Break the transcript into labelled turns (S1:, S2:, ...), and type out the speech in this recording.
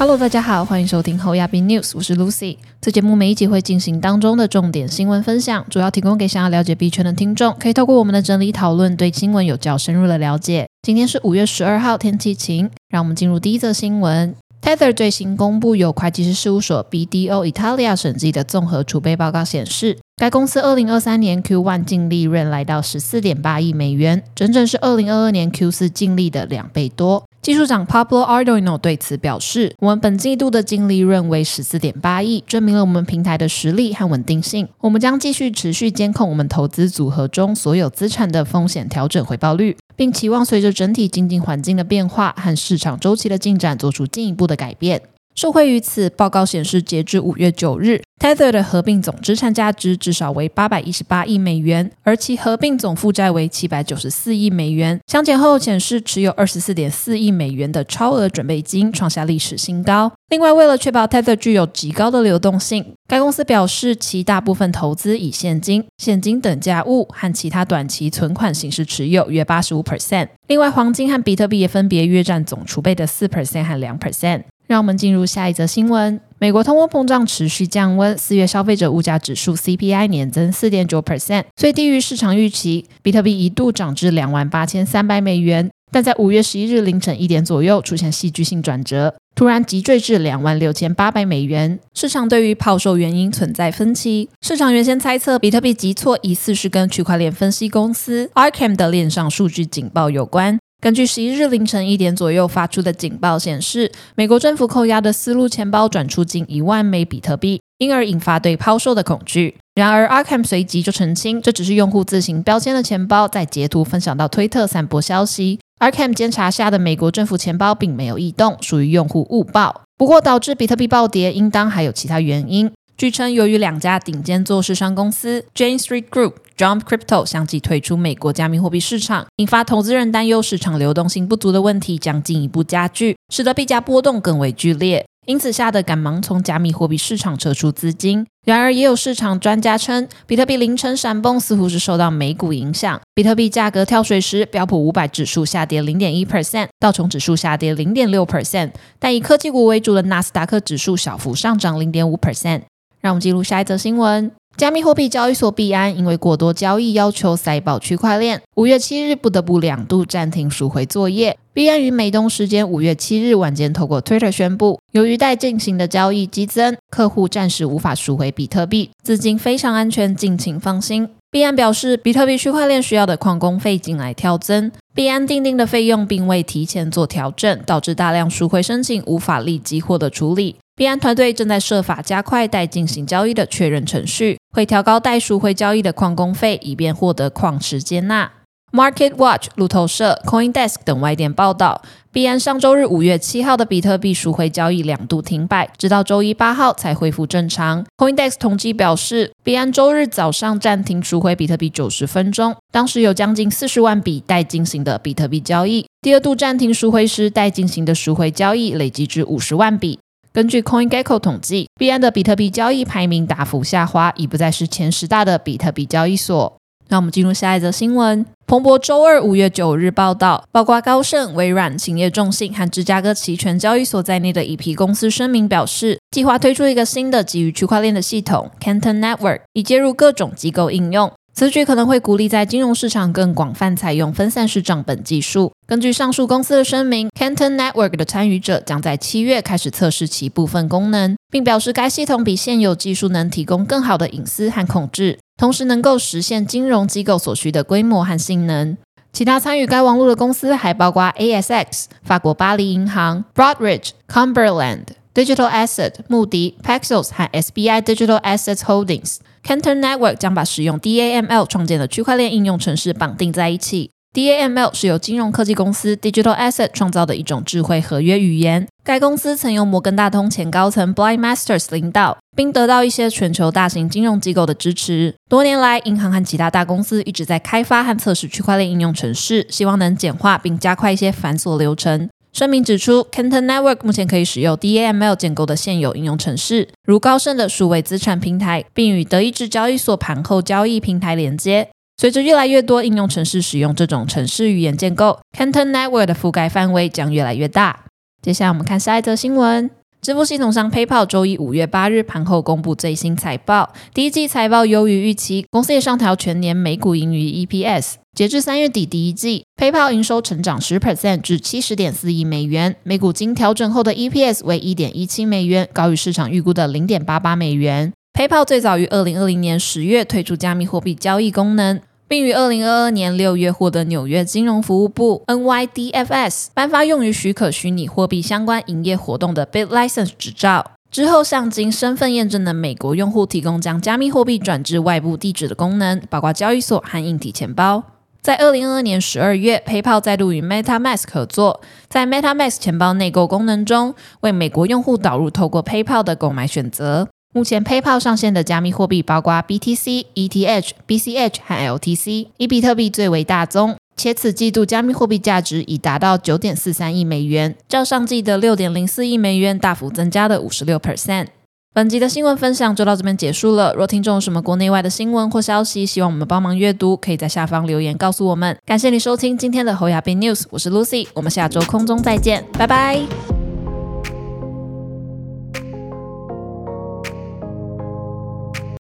S1: Hello，大家好，欢迎收听后亚币 News，我是 Lucy。这节目每一集会进行当中的重点新闻分享，主要提供给想要了解币圈的听众，可以透过我们的整理讨论，对新闻有较深入的了解。今天是五月十二号，天气晴，让我们进入第一则新闻。Tether 最新公布由会计师事务所 BDO Italia 审计的综合储备报告显示，该公司二零二三年 Q1 净利润来到十四点八亿美元，整整是二零二二年 Q 四净利的两倍多。技术长 Pablo Arduino 对此表示：“我们本季度的净利润为十四点八亿，证明了我们平台的实力和稳定性。我们将继续持续监控我们投资组合中所有资产的风险调整回报率，并期望随着整体经济环境的变化和市场周期的进展，做出进一步的改变。”受惠于此，报告显示，截至五月九日，Tether 的合并总资产价值至少为八百一十八亿美元，而其合并总负债为七百九十四亿美元。相减后，显示持有二十四点四亿美元的超额准备金，创下历史新高。另外，为了确保 Tether 具有极高的流动性，该公司表示，其大部分投资以现金、现金等价物和其他短期存款形式持有，约八十五 percent。另外，黄金和比特币也分别约占总储备的四 percent 和两 percent。让我们进入下一则新闻。美国通货膨胀持续降温，四月消费者物价指数 CPI 年增四点九 percent，最低于市场预期。比特币一度涨至两万八千三百美元，但在五月十一日凌晨一点左右出现戏剧性转折，突然急坠至两万六千八百美元。市场对于抛售原因存在分歧。市场原先猜测比特币急挫疑似是跟区块链分析公司 Arkham 的链上数据警报有关。根据十一日凌晨一点左右发出的警报显示，美国政府扣押的丝路钱包转出近一万枚比特币，因而引发对抛售的恐惧。然而，Arkham 随即就澄清，这只是用户自行标签的钱包，在截图分享到推特散播消息。Arkham 监察下的美国政府钱包并没有异动，属于用户误报。不过，导致比特币暴跌，应当还有其他原因。据称，由于两家顶尖做市商公司 Jane Street Group、Jump Crypto 相继退出美国加密货币市场，引发投资人担忧市场流动性不足的问题将进一步加剧，使得币价波动更为剧烈。因此，吓得赶忙从加密货币市场撤出资金。然而，也有市场专家称，比特币凌晨闪崩似乎是受到美股影响。比特币价格跳水时，标普五百指数下跌零点一 percent，道琼指数下跌零点六 percent，但以科技股为主的纳斯达克指数小幅上涨零点五 percent。让我们进入下一则新闻。加密货币交易所币安因为过多交易要求塞爆区块链，五月七日不得不两度暂停赎回作业。币安于美东时间五月七日晚间透过 Twitter 宣布，由于待进行的交易激增，客户暂时无法赎回比特币，资金非常安全，敬请放心。币安表示，比特币区块链需要的矿工费进来跳增，币安定定的费用并未提前做调整，导致大量赎回申请无法立即获得处理。币安团队正在设法加快待进行交易的确认程序，会调高待赎回交易的矿工费，以便获得矿池接纳。Market Watch、路透社、CoinDesk 等外电报道，币安上周日五月七号的比特币赎回交易两度停摆，直到周一八号才恢复正常。CoinDesk 统计表示，币安周日早上暂停赎回比特币九十分钟，当时有将近四十万笔待进行的比特币交易。第二度暂停赎回时，待进行的赎回交易累积至五十万笔。根据 CoinGecko 统计，币安的比特币交易排名大幅下滑，已不再是前十大的比特币交易所。那我们进入下一则新闻。彭博周二五月九日报道，包括高盛、微软、企业众信和芝加哥期权交易所在内的一批公司声明表示，计划推出一个新的基于区块链的系统 Canton Network，以接入各种机构应用。此举可能会鼓励在金融市场更广泛采用分散式账本技术。根据上述公司的声明，Canton Network 的参与者将在七月开始测试其部分功能，并表示该系统比现有技术能提供更好的隐私和控制，同时能够实现金融机构所需的规模和性能。其他参与该网络的公司还包括 ASX、法国巴黎银行、Broadridge、Cumberland Digital Asset、穆迪、Paxos 和 SBI Digital Assets Holdings。Canton Network 将把使用 DAML 创建的区块链应用程式绑定在一起。DAML 是由金融科技公司 Digital Asset 创造的一种智慧合约语言。该公司曾由摩根大通前高层 Blind Masters 领导，并得到一些全球大型金融机构的支持。多年来，银行和其他大公司一直在开发和测试区块链应用程式，希望能简化并加快一些繁琐流程。声明指出，Canton Network 目前可以使用 DAML 建构的现有应用程式，如高盛的数位资产平台，并与德意志交易所盘后交易平台连接。随着越来越多应用程式使用这种程式语言建构，Canton Network 的覆盖范围将越来越大。接下来我们看下一则新闻。支付系统商 PayPal 周一五月八日盘后公布最新财报，第一季财报优于预期，公司也上调全年每股盈余 EPS。截至三月底第一季，PayPal 营收成长十 percent 至七十点四亿美元，每股经调整后的 EPS 为一点一七美元，高于市场预估的零点八八美元。PayPal 最早于二零二零年十月推出加密货币交易功能。并于二零二二年六月获得纽约金融服务部 （NYDFS） 颁发用于许可虚拟货币相关营业活动的 BitLicense 执照。之后，向经身份验证的美国用户提供将加密货币转至外部地址的功能，包括交易所和硬体钱包。在二零二二年十二月，PayPal 再度与 MetaMask 合作，在 MetaMask 钱包内购功能中，为美国用户导入透过 PayPal 的购买选择。目前，PayPal 上线的加密货币包括 BTC、ETH、BCH 和 LTC，以比特币最为大宗。且此季度加密货币价值已达到九点四三亿美元，较上季的六点零四亿美元大幅增加了五十六 percent。本集的新闻分享就到这边结束了。若听众有什么国内外的新闻或消息，希望我们帮忙阅读，可以在下方留言告诉我们。感谢你收听今天的侯亚斌 News，我是 Lucy，我们下周空中再见，拜拜。